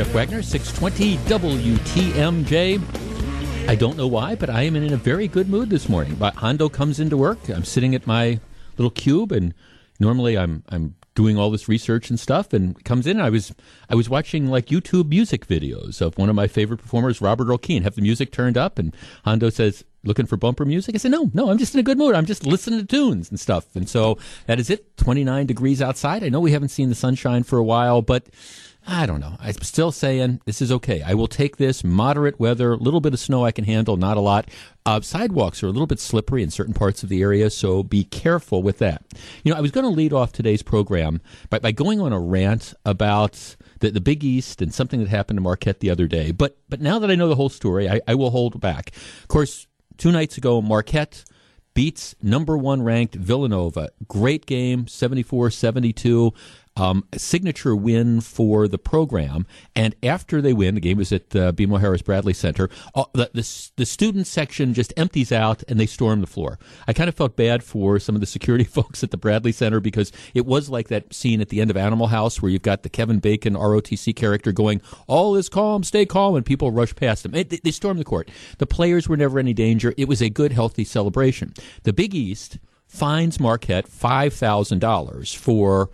Jeff Wagner, 620 WTMJ. I don't know why, but I am in a very good mood this morning. But Hondo comes into work. I'm sitting at my little cube, and normally I'm I'm doing all this research and stuff, and comes in. I was I was watching like YouTube music videos of one of my favorite performers, Robert Earl. Have the music turned up, and Hondo says, "Looking for bumper music?" I said, "No, no, I'm just in a good mood. I'm just listening to tunes and stuff." And so that is it. 29 degrees outside. I know we haven't seen the sunshine for a while, but I don't know. I'm still saying this is okay. I will take this moderate weather, a little bit of snow I can handle, not a lot. Uh, sidewalks are a little bit slippery in certain parts of the area, so be careful with that. You know, I was going to lead off today's program by, by going on a rant about the, the Big East and something that happened to Marquette the other day. But but now that I know the whole story, I, I will hold back. Of course, two nights ago, Marquette beats number one ranked Villanova. Great game, 74 72 um, signature win for the program. And after they win, the game is at uh, BMO Harris Bradley Center. Uh, the, the, the student section just empties out and they storm the floor. I kind of felt bad for some of the security folks at the Bradley Center because it was like that scene at the end of Animal House where you've got the Kevin Bacon ROTC character going, "All is calm, stay calm," and people rush past them. They, they stormed the court. The players were never any danger. It was a good, healthy celebration. The Big East fines Marquette five thousand dollars for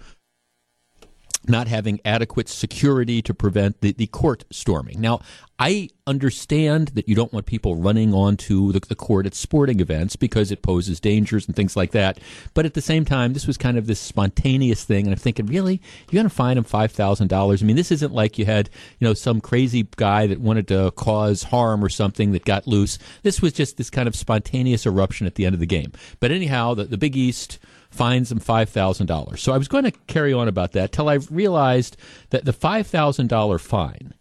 not having adequate security to prevent the, the court storming. Now, I understand that you don't want people running onto the, the, court at sporting events because it poses dangers and things like that. But at the same time, this was kind of this spontaneous thing, and I'm thinking, really, you're going to fine him five thousand dollars? I mean, this isn't like you had, you know, some crazy guy that wanted to cause harm or something that got loose. This was just this kind of spontaneous eruption at the end of the game. But anyhow, the, the Big East fines him $5,000. So I was going to carry on about that till I realized that the $5,000 fine,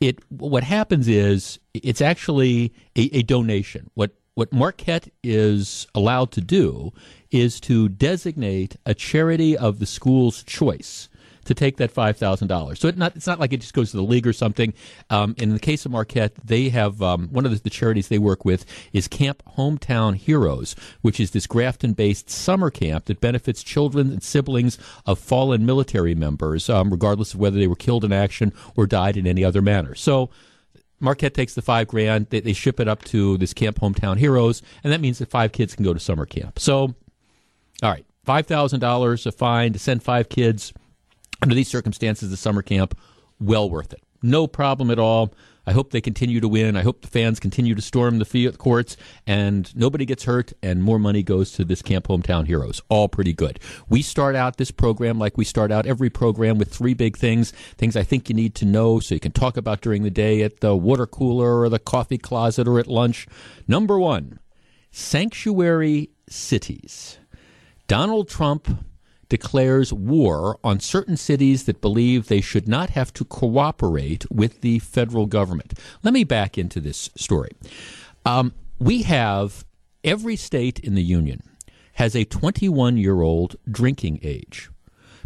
it what happens is it's actually a, a donation. What what Marquette is allowed to do is to designate a charity of the school's choice to take that five thousand dollars. So it not, it's not like it just goes to the league or something. Um, in the case of Marquette, they have um, one of the, the, charities they work with is Camp Hometown Heroes, which is this Grafton-based summer camp that benefits children and siblings of fallen military members, um, regardless of whether they were killed in action or died in any other manner. So. Marquette takes the five grand. They, they ship it up to this camp, Hometown Heroes, and that means that five kids can go to summer camp. So, all right, five thousand dollars a fine to send five kids under these circumstances, the summer camp, well worth it. No problem at all. I hope they continue to win. I hope the fans continue to storm the field courts and nobody gets hurt and more money goes to this Camp Hometown Heroes. All pretty good. We start out this program like we start out every program with three big things, things I think you need to know so you can talk about during the day at the water cooler or the coffee closet or at lunch. Number one, sanctuary cities. Donald Trump declares war on certain cities that believe they should not have to cooperate with the federal government. Let me back into this story. Um, we have every state in the union has a 21 year old drinking age,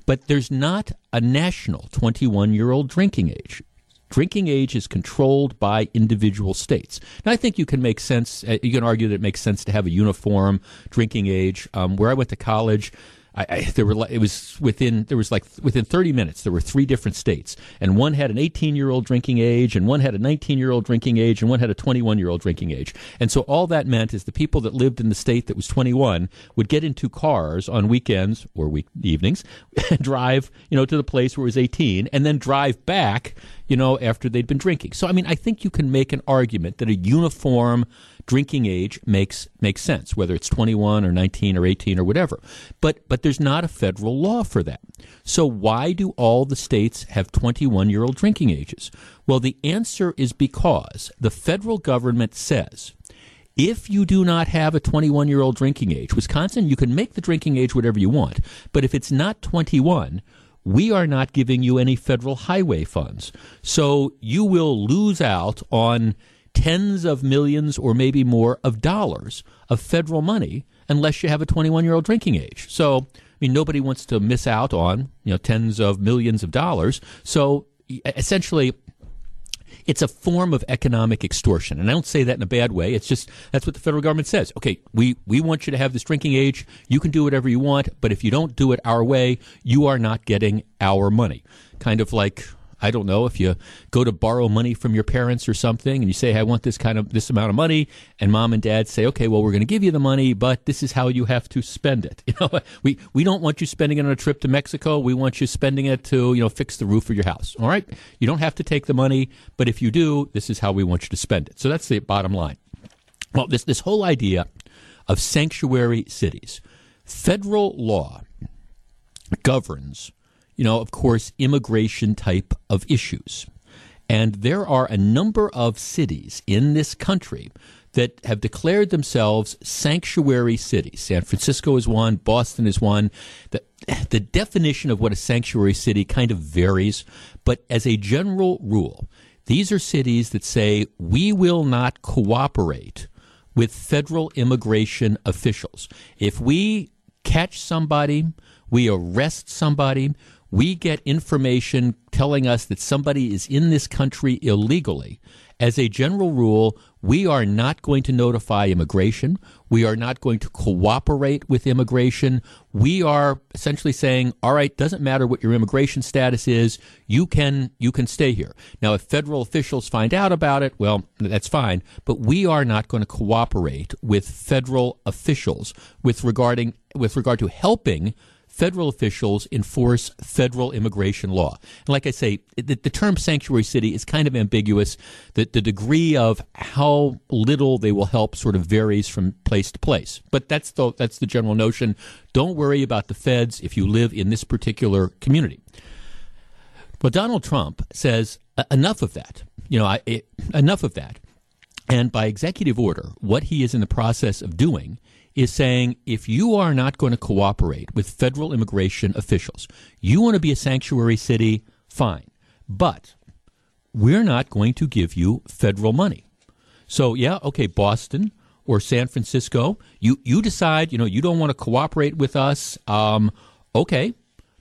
but there's not a national 21 year old drinking age. Drinking age is controlled by individual states. Now, I think you can make sense. Uh, you can argue that it makes sense to have a uniform drinking age. Um, where I went to college, I, I, there were it was within there was like within 30 minutes there were three different states. And one had an 18 year old drinking age and one had a 19 year old drinking age and one had a 21 year old drinking age. And so all that meant is the people that lived in the state that was 21 would get into cars on weekends or week evenings and drive you know to the place where it was 18 and then drive back you know after they'd been drinking so I mean I think you can make an argument that a uniform drinking age makes makes sense, whether it's 21 or 19 or 18 or whatever. But but there's not a federal law for that. So why do all the states have 21 year old drinking ages? Well, the answer is because the federal government says if you do not have a 21 year old drinking age, Wisconsin, you can make the drinking age whatever you want, but if it's not 21, we are not giving you any federal highway funds. So you will lose out on tens of millions or maybe more of dollars of federal money unless you have a 21 year old drinking age. So, I mean, nobody wants to miss out on, you know, tens of millions of dollars. So essentially, it's a form of economic extortion. And I don't say that in a bad way. It's just that's what the federal government says. Okay, we, we want you to have this drinking age. You can do whatever you want, but if you don't do it our way, you are not getting our money. Kind of like I don't know if you go to borrow money from your parents or something, and you say, "I want this kind of this amount of money," and mom and dad say, "Okay, well, we're going to give you the money, but this is how you have to spend it." You know, we we don't want you spending it on a trip to Mexico. We want you spending it to you know fix the roof of your house. All right, you don't have to take the money, but if you do, this is how we want you to spend it. So that's the bottom line. Well, this this whole idea of sanctuary cities, federal law governs, you know, of course, immigration type of issues. And there are a number of cities in this country that have declared themselves sanctuary cities. San Francisco is one, Boston is one. The, the definition of what a sanctuary city kind of varies, but as a general rule, these are cities that say we will not cooperate with federal immigration officials. If we catch somebody, we arrest somebody, we get information telling us that somebody is in this country illegally, as a general rule, we are not going to notify immigration. We are not going to cooperate with immigration. We are essentially saying, all right, doesn't matter what your immigration status is, you can you can stay here. Now if federal officials find out about it, well, that's fine, but we are not going to cooperate with federal officials with regarding with regard to helping federal officials enforce federal immigration law. And like I say, the, the term sanctuary city is kind of ambiguous. The, the degree of how little they will help sort of varies from place to place. But that's the, that's the general notion. Don't worry about the feds if you live in this particular community. But Donald Trump says enough of that. You know, I, it, enough of that. And by executive order, what he is in the process of doing is saying if you are not going to cooperate with federal immigration officials, you want to be a sanctuary city, fine. But we're not going to give you federal money. So, yeah, okay, Boston or San Francisco, you, you decide, you know, you don't want to cooperate with us. Um, okay,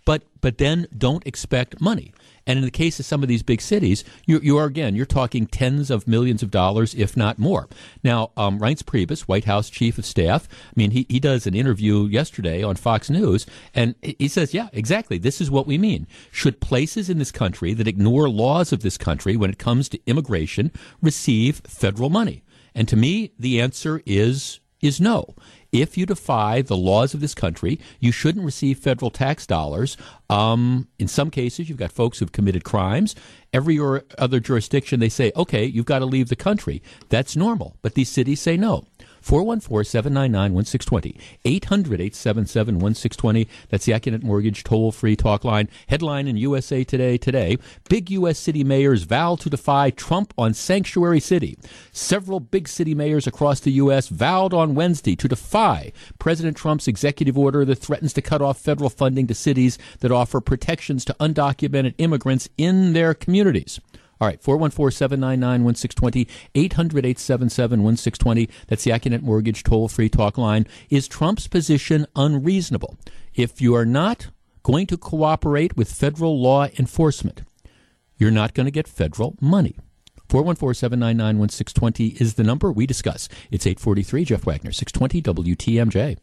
but but then don't expect money. And in the case of some of these big cities, you, you are again you're talking tens of millions of dollars, if not more. Now, um, Reince Priebus, White House Chief of Staff, I mean, he he does an interview yesterday on Fox News, and he says, yeah, exactly, this is what we mean. Should places in this country that ignore laws of this country when it comes to immigration receive federal money? And to me, the answer is is no. If you defy the laws of this country, you shouldn't receive federal tax dollars. Um, in some cases, you've got folks who've committed crimes. Every other jurisdiction, they say, okay, you've got to leave the country. That's normal. But these cities say no. 414 799 1620. 800 877 1620. That's the Accunet Mortgage toll free talk line. Headline in USA Today today Big U.S. city mayors vow to defy Trump on Sanctuary City. Several big city mayors across the U.S. vowed on Wednesday to defy President Trump's executive order that threatens to cut off federal funding to cities that offer protections to undocumented immigrants in their communities. All right, 414 799 1620, 800 877 1620. That's the Accunet Mortgage toll free talk line. Is Trump's position unreasonable? If you are not going to cooperate with federal law enforcement, you're not going to get federal money. 414 799 1620 is the number we discuss. It's 843 Jeff Wagner, 620 WTMJ.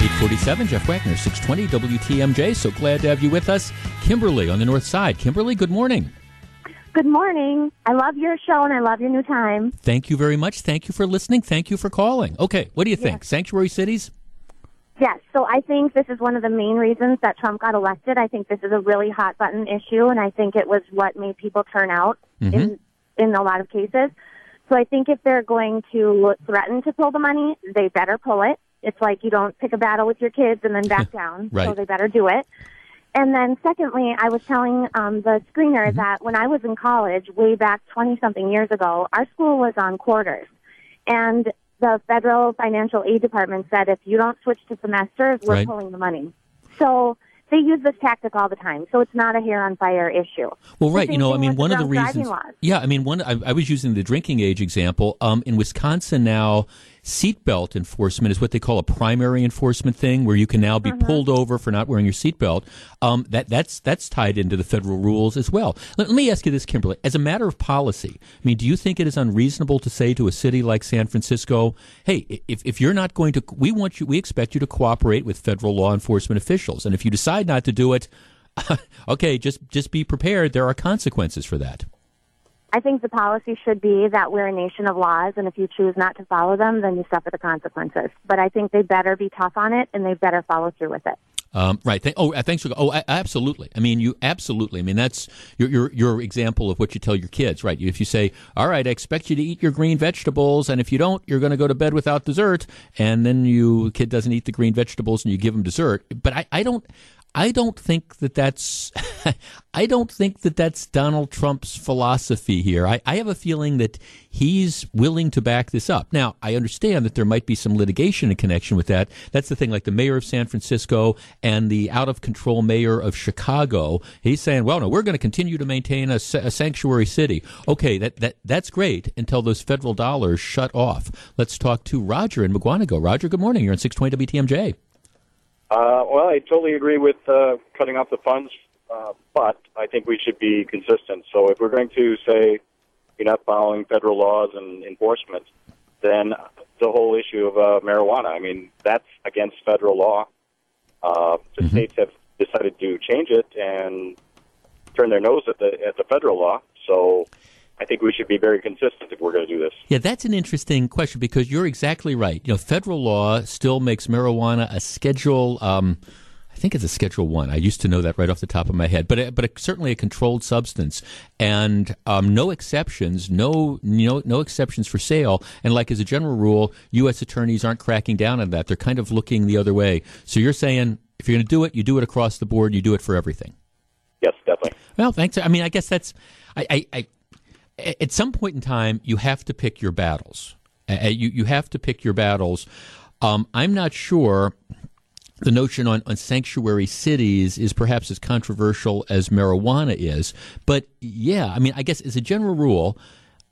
847, Jeff Wagner, 620 WTMJ. So glad to have you with us. Kimberly on the north side. Kimberly, good morning. Good morning. I love your show and I love your new time. Thank you very much. Thank you for listening. Thank you for calling. Okay, what do you think? Yes. Sanctuary cities? Yes, so I think this is one of the main reasons that Trump got elected. I think this is a really hot button issue, and I think it was what made people turn out mm-hmm. in in a lot of cases. So I think if they're going to threaten to pull the money, they better pull it. It's like you don't pick a battle with your kids and then back down. right. So they better do it. And then, secondly, I was telling um, the screener mm-hmm. that when I was in college, way back 20 something years ago, our school was on quarters. And the federal financial aid department said if you don't switch to semesters, we're right. pulling the money. So they use this tactic all the time, so it's not a hair on fire issue. Well, right, you know, I mean, one of the reasons, yeah, I mean, one, I, I, was using the drinking age example. Um, in Wisconsin now, seatbelt enforcement is what they call a primary enforcement thing, where you can now be uh-huh. pulled over for not wearing your seatbelt. Um, that that's that's tied into the federal rules as well. Let, let, me ask you this, Kimberly, as a matter of policy. I mean, do you think it is unreasonable to say to a city like San Francisco, "Hey, if if you're not going to, we want you, we expect you to cooperate with federal law enforcement officials, and if you decide not to do it." okay, just just be prepared. There are consequences for that. I think the policy should be that we're a nation of laws, and if you choose not to follow them, then you suffer the consequences. But I think they better be tough on it, and they better follow through with it. Um, right. Th- oh, uh, thanks for. Oh, absolutely. I mean, you absolutely. I mean, that's your, your your example of what you tell your kids, right? If you say, "All right, I expect you to eat your green vegetables, and if you don't, you're going to go to bed without dessert," and then you kid doesn't eat the green vegetables, and you give him dessert. But I, I don't. I don't think that that's I don't think that that's Donald Trump's philosophy here. I, I, have a feeling that he's willing to back this up. Now, I understand that there might be some litigation in connection with that. That's the thing, like the mayor of San Francisco and the out of control mayor of Chicago. He's saying, well, no, we're going to continue to maintain a, a sanctuary city. Okay, that, that that's great until those federal dollars shut off. Let's talk to Roger in Mukwonago. Roger, good morning. You're on 620 WTMJ. Uh, well, I totally agree with uh, cutting off the funds, uh, but I think we should be consistent. So if we're going to say you're not following federal laws and enforcement, then the whole issue of uh, marijuana, I mean, that's against federal law. Uh, the mm-hmm. states have decided to change it and turn their nose at the at the federal law. So I think we should be very consistent if we're going to do this. Yeah, that's an interesting question because you're exactly right. You know, federal law still makes marijuana a schedule. Um, I think it's a Schedule One. I. I used to know that right off the top of my head, but but a, certainly a controlled substance, and um, no exceptions, no no no exceptions for sale. And like as a general rule, U.S. attorneys aren't cracking down on that. They're kind of looking the other way. So you're saying if you're going to do it, you do it across the board. You do it for everything. Yes, definitely. Well, thanks. I mean, I guess that's I, I, I at some point in time, you have to pick your battles. You you have to pick your battles. Um, I'm not sure the notion on, on sanctuary cities is perhaps as controversial as marijuana is, but yeah, I mean, I guess as a general rule,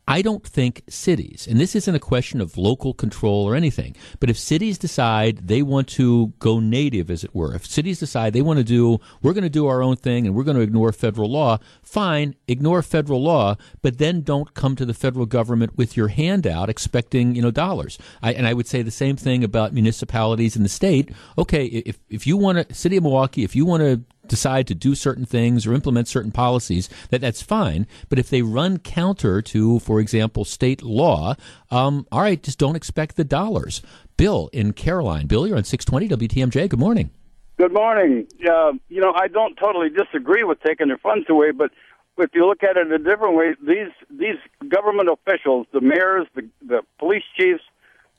I don't think cities, and this isn't a question of local control or anything, but if cities decide they want to go native, as it were, if cities decide they want to do, we're going to do our own thing and we're going to ignore federal law, fine, ignore federal law, but then don't come to the federal government with your hand out expecting, you know, dollars. I, and I would say the same thing about municipalities in the state. Okay, if, if you want to, city of Milwaukee, if you want to decide to do certain things or implement certain policies, that that's fine. But if they run counter to, for example, state law, um, all right, just don't expect the dollars. Bill in Caroline. Bill, you're on 620 WTMJ. Good morning. Good morning. Uh, you know, I don't totally disagree with taking their funds away, but if you look at it a different way, these these government officials, the mayors, the, the police chiefs,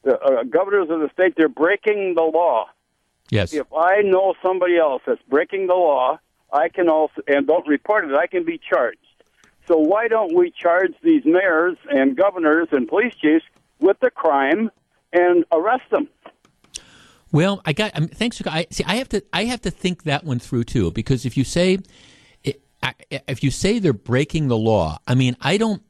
the uh, governors of the state, they're breaking the law. Yes. If I know somebody else that's breaking the law, I can also and don't report it, I can be charged. So why don't we charge these mayors and governors and police chiefs with the crime and arrest them? Well, I got. Um, thanks. I see. I have to. I have to think that one through too, because if you say, if you say they're breaking the law, I mean, I don't.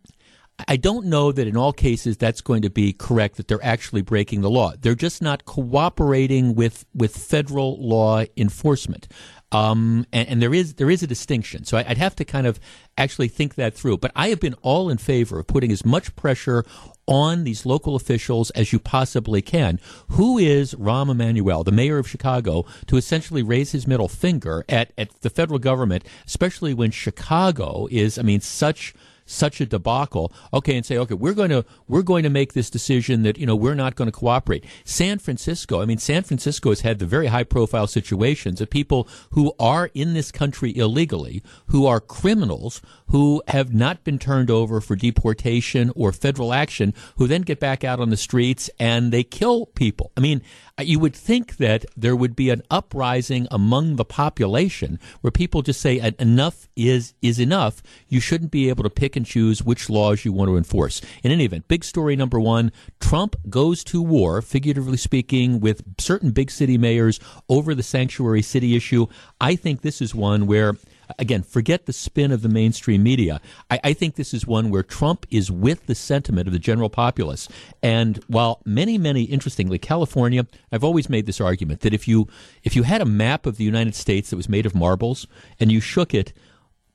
I don't know that in all cases that's going to be correct that they're actually breaking the law. They're just not cooperating with with federal law enforcement. Um, and, and, there is there is a distinction. So I, would have to kind of actually think that through. But I have been all in favor of putting as much pressure on these local officials as you possibly can. Who is Rahm Emanuel, the mayor of Chicago, to essentially raise his middle finger at, at the federal government, especially when Chicago is, I mean, such such a debacle, okay, and say, okay, we're going to we're going to make this decision that you know we're not going to cooperate. San Francisco, I mean, San Francisco has had the very high profile situations of people who are in this country illegally, who are criminals, who have not been turned over for deportation or federal action, who then get back out on the streets and they kill people. I mean, uh, you would think that there would be an uprising among the population where people just say enough is is enough. You shouldn't be able to pick and choose which laws you want to enforce. In any event, big story number one: Trump goes to war, figuratively speaking, with certain big city mayors over the sanctuary city issue. I think this is one where again, forget the spin of the mainstream media. I, I, think this is one where Trump is with the sentiment of the general populace. And while many, many, interestingly, California, I've always made this argument that if you if you had a map of the United States that was made of marbles and you shook it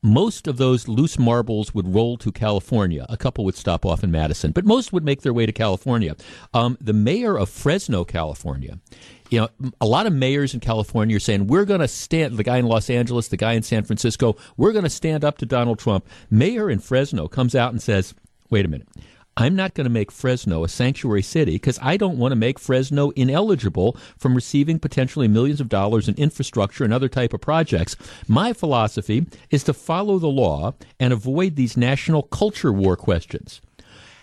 most of those loose marbles would roll to California. A couple would stop off in Madison, but most would make their way to California. Um, the mayor of Fresno, California, you know, a lot of mayors in California are saying, we're going to stand, the guy in Los Angeles, the guy in San Francisco, we're going to stand up to Donald Trump. Mayor in Fresno comes out and says, wait a minute. I'm not going to make Fresno a sanctuary city because I don't want to make Fresno ineligible from receiving potentially millions of dollars in infrastructure and other type of projects. My philosophy is to follow the law and avoid these national culture war questions.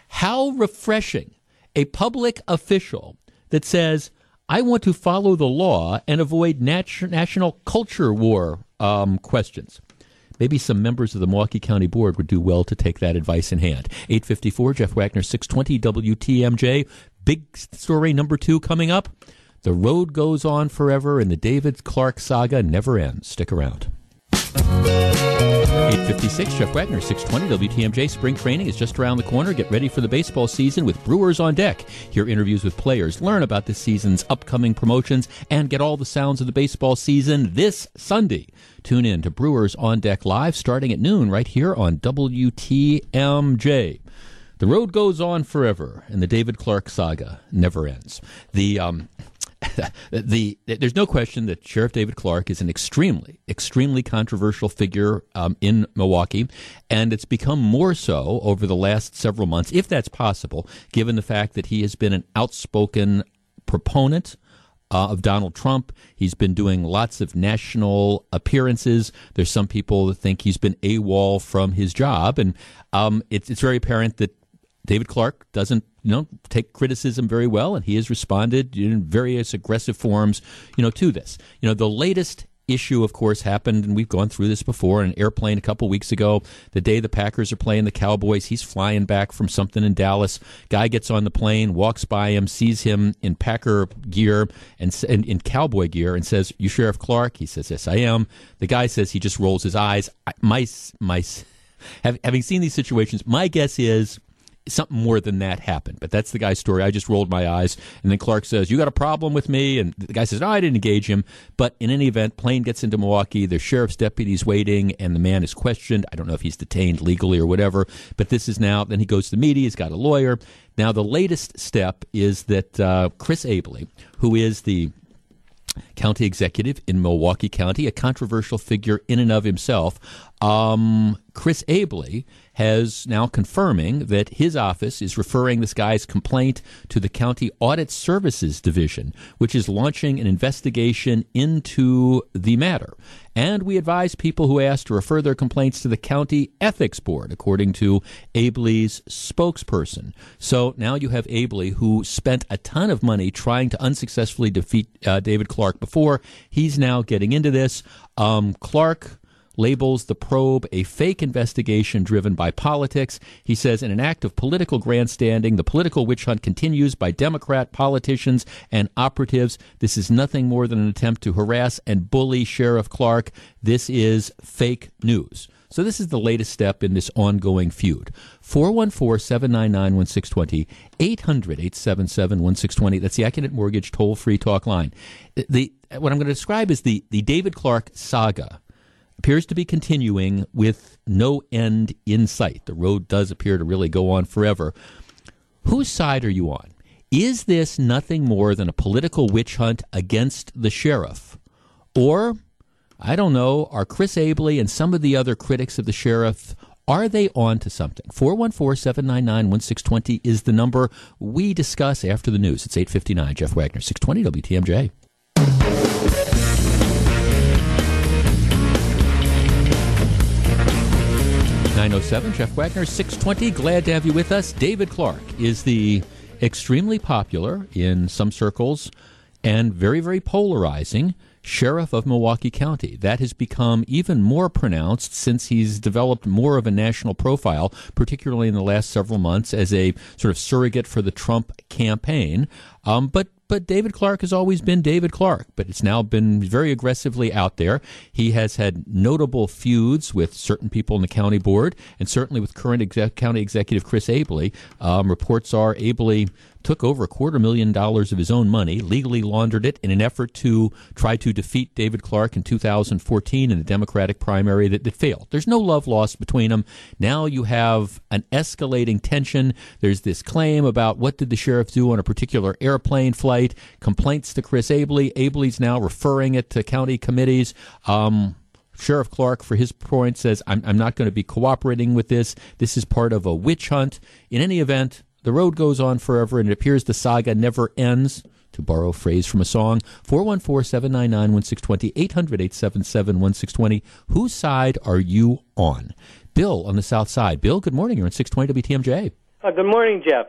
How refreshing a public official that says, I want to follow the law and avoid nat- national culture war um, questions. Maybe some members of the Milwaukee County Board would do well to take that advice in hand. 854, Jeff Wagner, 620 WTMJ. Big story number two coming up. The road goes on forever and the David Clarke saga never ends. Stick around. 856, Jeff Wagner, 620 WTMJ. Spring training is just around the corner. Get ready for the baseball season with Brewers on deck. Hear interviews with players, learn about this season's upcoming promotions, and get all the sounds of the baseball season this Sunday. Tune in to Brewers on Deck Live starting at noon right here on WTMJ. The road goes on forever, and the David Clarke saga never ends. The um, the there's no question that Sheriff David Clarke is an extremely, extremely controversial figure um, in Milwaukee, and it's become more so over the last several months, if that's possible, given the fact that he has been an outspoken proponent uh, of Donald Trump. He's been doing lots of national appearances. There's some people that think he's been AWOL from his job, and um, it's it's very apparent that David Clarke doesn't you know take criticism very well, and he has responded in various aggressive forms you know to this. You know the latest issue, of course, happened, and we've gone through this before. An airplane a couple weeks ago, the day the Packers are playing the Cowboys, he's flying back from something in Dallas. Guy gets on the plane, walks by him, sees him in Packer gear and, and in Cowboy gear, and says, "You Sheriff Clarke?" He says, "Yes, I am." The guy says he just rolls his eyes. My my, having seen these situations, my guess is something more than that happened. But that's the guy's story. I just rolled my eyes. And then Clarke says, You got a problem with me? And the guy says, No, I didn't engage him. But in any event, plane gets into Milwaukee. There's sheriff's deputies waiting, and the man is questioned. I don't know if he's detained legally or whatever. But this is now, then he goes to the media. He's got a lawyer. Now, the latest step is that uh, Chris Abele, who is the county executive in Milwaukee County, a controversial figure in and of himself. Um, Chris Abele has now confirming that his office is referring this guy's complaint to the County Audit Services Division, which is launching an investigation into the matter. And we advise people who ask to refer their complaints to the County Ethics Board, according to Abele's spokesperson. So now you have Abele, who spent a ton of money trying to unsuccessfully defeat uh, David Clarke before. He's now getting into this. Um, Clarke labels the probe a fake investigation driven by politics. He says, in an act of political grandstanding, the political witch hunt continues by Democrat politicians and operatives. This is nothing more than an attempt to harass and bully Sheriff Clarke. This is fake news. So this is the latest step in this ongoing feud. 414-799-1620, 800-877-1620. That's the Accunet Mortgage toll-free talk line. The, what I'm going to describe is the, the David Clarke saga appears to be continuing with no end in sight. The road does appear to really go on forever. Whose side are you on? Is this nothing more than a political witch hunt against the sheriff? Or, I don't know, are Chris Abele and some of the other critics of the sheriff are they on to something? 414 799 1620 is the number we discuss after the news. It's 859. Jeff Wagner, 620 WTMJ. 907. Jeff Wagner, 620. Glad to have you with us. David Clarke is the extremely popular in some circles and very, very polarizing sheriff of Milwaukee County. That has become even more pronounced since he's developed more of a national profile, particularly in the last several months as a sort of surrogate for the Trump campaign. Um, but but David Clarke has always been David Clarke, but it's now been very aggressively out there. He has had notable feuds with certain people in the county board, and certainly with current exec- county executive Chris Abele. Um, reports are Abele took over a quarter million dollars of his own money, legally laundered it in an effort to try to defeat David Clarke in 2014 in the Democratic primary that, that failed. There's no love lost between them. Now you have an escalating tension. There's this claim about what did the sheriff do on a particular airplane flight, complaints to Chris Abele. Abele's now referring it to county committees. Um, Sheriff Clarke, for his point, says, I'm, I'm not going to be cooperating with this. This is part of a witch hunt. In any event, the road goes on forever, and it appears the saga never ends. To borrow a phrase from a song, 414 799 1620, 800 877 1620. Whose side are you on? Bill on the south side. Bill, good morning. You're on 620 WTMJ. Uh, good morning, Jeff.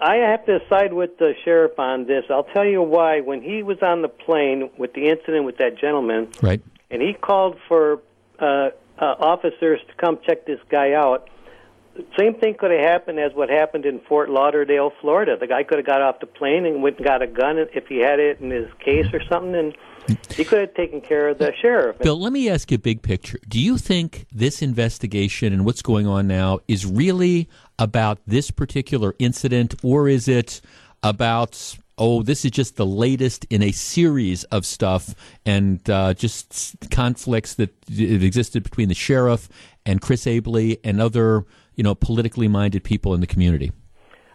I have to side with the sheriff on this. I'll tell you why. When he was on the plane with the incident with that gentleman, right, and he called for uh, uh, officers to come check this guy out. Same thing could have happened as what happened in Fort Lauderdale, Florida. The guy could have got off the plane and went and got a gun if he had it in his case or something, and he could have taken care of the sheriff. Bill, let me ask you a big picture. Do you think this investigation and what's going on now is really about this particular incident, or is it about oh, this is just the latest in a series of stuff and uh, just conflicts that existed between the sheriff and Chris Abele and other, you know, politically minded people in the community?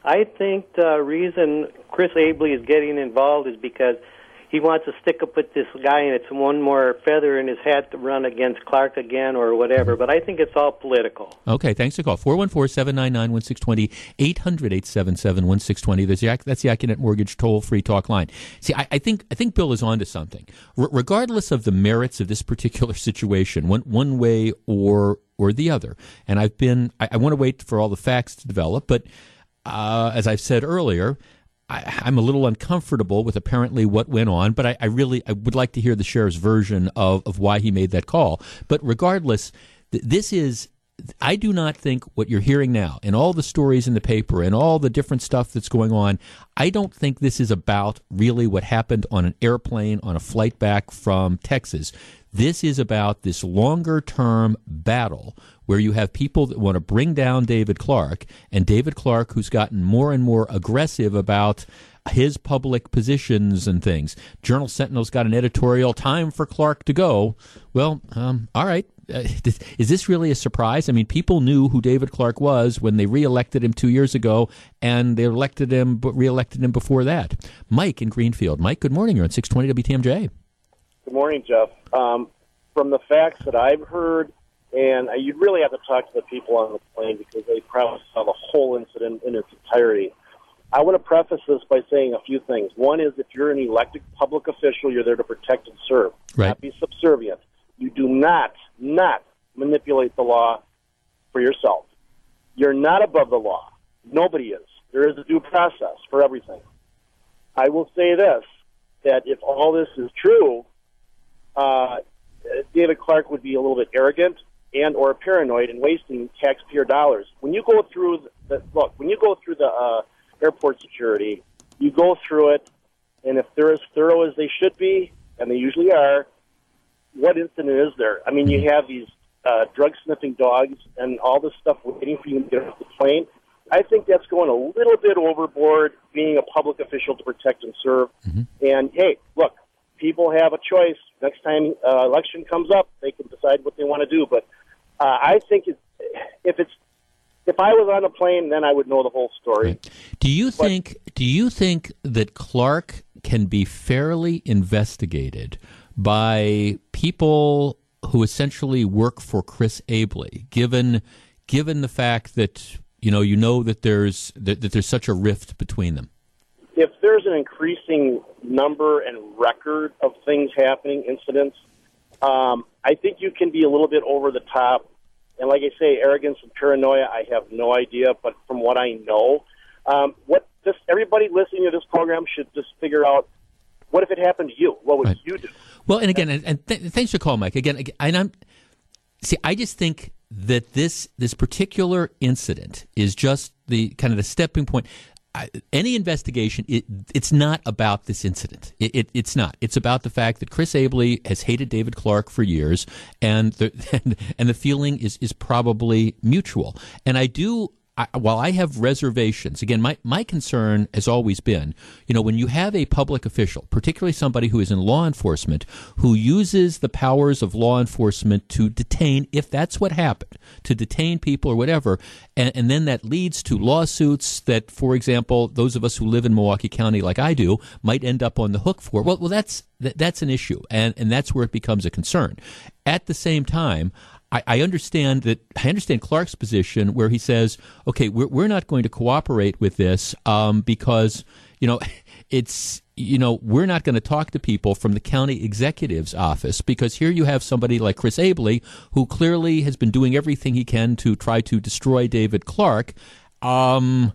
I think the reason Chris Abele is getting involved is because – he wants to stick up with this guy, and it's one more feather in his hat to run against Clarke again or whatever. But I think it's all political. Okay, thanks for call. 414 799 1620, 800 877 1620. That's the Accunet Mortgage toll free talk line. See, I, I, think I think Bill is onto something. R- regardless of the merits of this particular situation, one, one way or or the other, and I've been, I, I want to wait for all the facts to develop, but uh, as I've said earlier, I, am a little uncomfortable with apparently what went on, but I, I, really I would like to hear the sheriff's version of, of why he made that call. But regardless, th- this is I do not think what you're hearing now and all the stories in the paper and all the different stuff that's going on, I don't think this is about really what happened on an airplane on a flight back from Texas. This is about this longer term battle where you have people that want to bring down David Clarke and David Clarke, who's gotten more and more aggressive about his public positions and things. Journal Sentinel's got an editorial time for Clarke to go. Well, um, all right. Uh, is this really a surprise? I mean, people knew who David Clarke was when they reelected him two years ago, and they elected him, but reelected him before that. Mike in Greenfield. Mike, good morning. You're on 620 WTMJ. Good morning, Jeff. Um, from the facts that I've heard, and uh, you'd really have to talk to the people on the plane because they probably saw the whole incident in its entirety. I want to preface this by saying a few things. One is if you're an elected public official, you're there to protect and serve, right. not be subservient. You do not, not manipulate the law for yourself. You're not above the law. Nobody is. There is a due process for everything. I will say this, that if all this is true, uh, David Clarke would be a little bit arrogant and or paranoid and wasting taxpayer dollars. When you go through the look, when you go through the uh, airport security, you go through it, and if they're as thorough as they should be, and they usually are, what incident is there? I mean, you have these uh, drug sniffing dogs and all this stuff waiting for you to get off the plane. I think that's going a little bit overboard, being a public official to protect and serve. Mm-hmm. And hey, look, people have a choice. Next time uh, election comes up, they can decide what they want to do. But uh, I think it, if it's if I was on a plane, then I would know the whole story. Right. Do you but, think? Do you think that Clarke can be fairly investigated by people who essentially work for Chris Abele, given given the fact that you know you know that there's that, that there's such a rift between them? If there's an increasing number and record of things happening, incidents, um, I think you can be a little bit over the top. And like I say, arrogance and paranoia, I have no idea. But from what I know, um, what just everybody listening to this program should just figure out what if it happened to you? What would right. you do? Well, and again, and, and th- thanks for calling, Mike. Again, and I'm see, I just think that this this particular incident is just the kind of the stepping point any investigation, it, it's not about this incident. It, it, it's not. It's about the fact that Chris Abele has hated David Clarke for years, and the and, and the feeling is is probably mutual. And I do I, while I have reservations, again, my, my concern has always been, you know, when you have a public official, particularly somebody who is in law enforcement, who uses the powers of law enforcement to detain, if that's what happened, to detain people or whatever, and, and then that leads to lawsuits that, for example, those of us who live in Milwaukee County, like I do, might end up on the hook for. Well, well, that's that, that's an issue, and and that's where it becomes a concern. At the same time, I, I understand that I understand Clarke's position where he says, okay, we're, we're not going to cooperate with this um, because you know it's you know we're not going to talk to people from the county executive's office because here you have somebody like Chris Abele who clearly has been doing everything he can to try to destroy David Clarke. Um,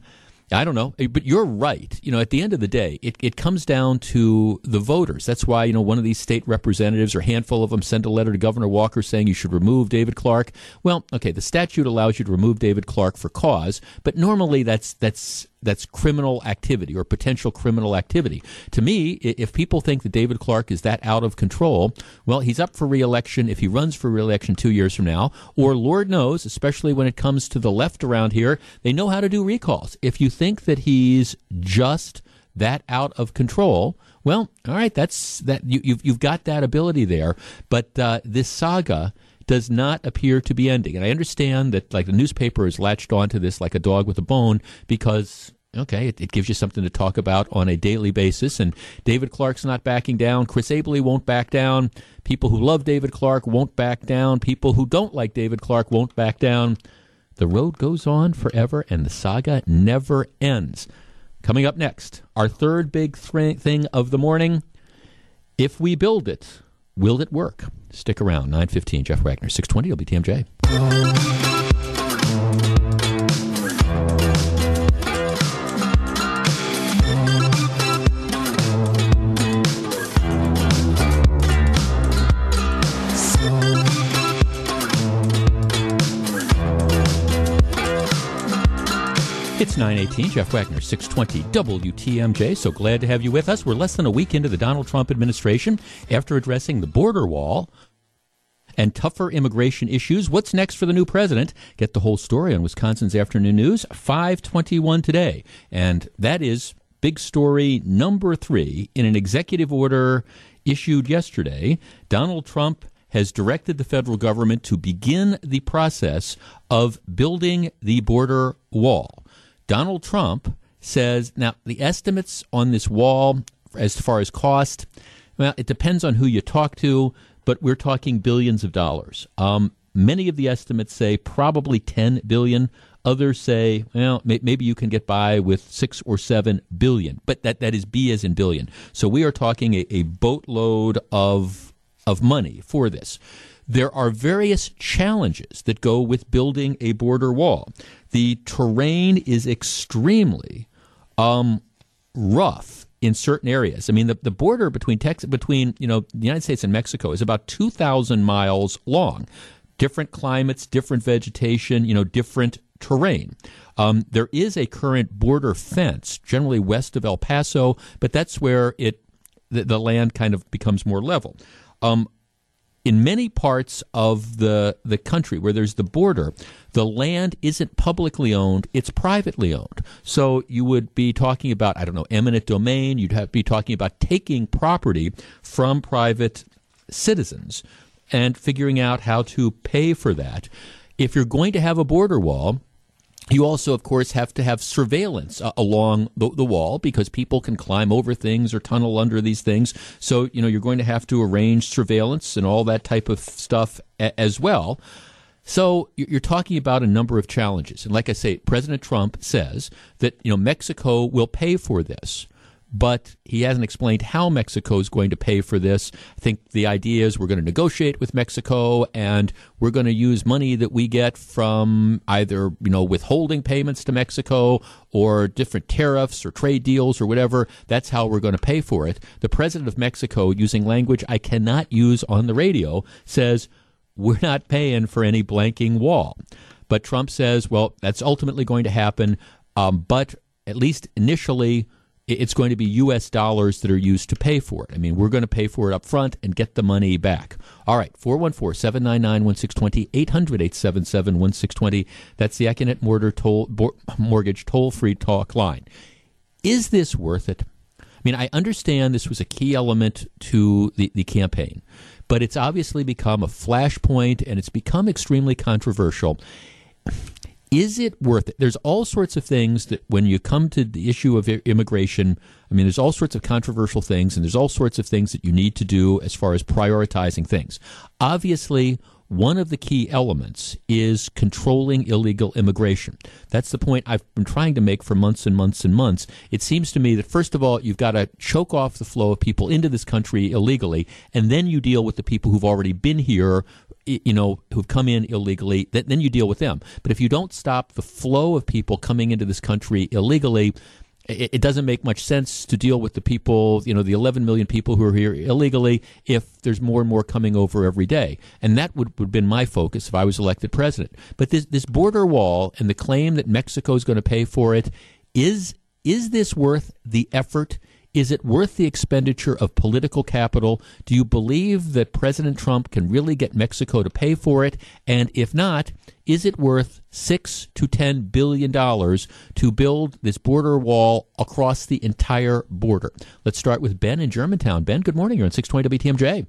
I don't know, eh, but you're right. You know, at the end of the day, it, it comes down to the voters. That's why, you know, one of these state representatives or handful of them sent a letter to Governor Walker saying you should remove David Clarke. Well, okay, the statute allows you to remove David Clarke for cause, but normally that's that's that's criminal activity or potential criminal activity. To me, if people think that David Clarke is that out of control, well, he's up for reelection if he runs for reelection two years from now. Or, Lord knows, especially when it comes to the left around here, they know how to do recalls. If you think that he's just that out of control, well, all right, that's that you, you've you've got that ability there. But uh, this saga does not appear to be ending. And I understand that like the newspaper is latched onto this like a dog with a bone because okay, it, it, gives you something to talk about on a daily basis. And David Clarke's not backing down. Chris Abele won't back down. People who love David Clarke won't back down. People who don't like David Clarke won't back down. The road goes on forever, and the saga never ends. Coming up next, our third big th- thing of the morning. If we build it, will it work? Stick around. 915, Jeff Wagner, 620 WTMJ. It's 918, Jeff Wagner, 620 WTMJ. So glad to have you with us. We're less than a week into the Donald Trump administration after addressing the border wall and tougher immigration issues. What's next for the new president? Get the whole story on Wisconsin's Afternoon News, 521 today. And that is big story number three in an executive order issued yesterday. Donald Trump has directed the federal government to begin the process of building the border wall. Donald Trump says now the estimates on this wall as far as cost, well, it depends on who you talk to, but we're talking billions of dollars. Um, many of the estimates say probably 10 billion. Others say, well, may, maybe you can get by with six or seven billion, but that, that is B as in billion. So we are talking a, a boatload of of money for this. There are various challenges that go with building a border wall. The terrain is extremely um, rough in certain areas. I mean, the, the border between Texas, between you know the United States and Mexico is about two thousand miles long. Different climates, different vegetation, you know, different terrain. Um, there is a current border fence, generally west of El Paso, but that's where it the, the land kind of becomes more level. Um, in many parts of the the country where there's the border, the land isn't publicly owned; it's privately owned. So you would be talking about I don't know eminent domain. You'd have be talking about taking property from private citizens and figuring out how to pay for that. If you're going to have a border wall, you also, of course, have to have surveillance uh, along the, the, wall because people can climb over things or tunnel under these things. So, you know, you're going to have to arrange surveillance and all that type of stuff a- as well. So you're talking about a number of challenges. And like I say, President Trump says that, you know, Mexico will pay for this but he hasn't explained how Mexico is going to pay for this. I think the idea is we're going to negotiate with Mexico and we're going to use money that we get from either, you know, withholding payments to Mexico or different tariffs or trade deals or whatever. That's how we're going to pay for it. The president of Mexico, using language I cannot use on the radio, says, we're not paying for any blanking wall. But Trump says, well, that's ultimately going to happen. Um, but at least initially, it's going to be U.S. dollars that are used to pay for it. I mean, we're going to pay for it up front and get the money back. All right, 414 799 1620, 800 877 1620. That's the Accunet Mortgage toll free talk line. Is this worth it? I mean, I understand this was a key element to the, the campaign, but it's obviously become a flashpoint and it's become extremely controversial is it worth it? There's all sorts of things that when you come to the issue of immigration, I mean, there's all sorts of controversial things, and there's all sorts of things that you need to do as far as prioritizing things. Obviously, one of the key elements is controlling illegal immigration. That's the point I've been trying to make for months and months and months. It seems to me that, first of all, you've got to choke off the flow of people into this country illegally, and then you deal with the people who've already been here you know, who've come in illegally, then you deal with them. But if you don't stop the flow of people coming into this country illegally, it, doesn't make much sense to deal with the people, you know, the 11 million people who are here illegally if there's more and more coming over every day. And that would, would have been my focus if I was elected president. But this, this border wall and the claim that Mexico is going to pay for it, is, is this worth the effort? Is it worth the expenditure of political capital? Do you believe that President Trump can really get Mexico to pay for it? And if not, is it worth six to ten billion dollars to build this border wall across the entire border? Let's start with Ben in Germantown. Ben, good morning. You're on 620 WTMJ.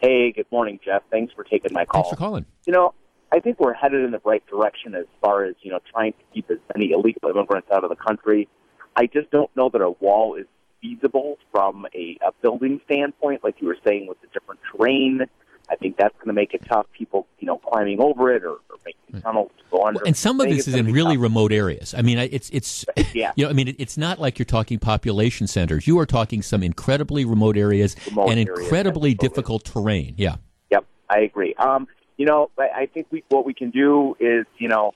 Hey, good morning, Jeff. Thanks for taking my call. Thanks for calling. You know, I think we're headed in the right direction as far as, you know, trying to keep as many illegal immigrants out of the country I just don't know that a wall is feasible from a, a building standpoint, like you were saying with the different terrain. I think that's going to make it tough. People, you know, climbing over it or, or making tunnels to go under. And some of this is in really tough. remote areas. I mean, it's it's yeah. You know, I mean, it's not like you're talking population centers. You are talking some incredibly remote areas remote and incredibly areas, difficult terrain. Yeah. Yep, I agree. Um, you know, I think we what we can do is, you know,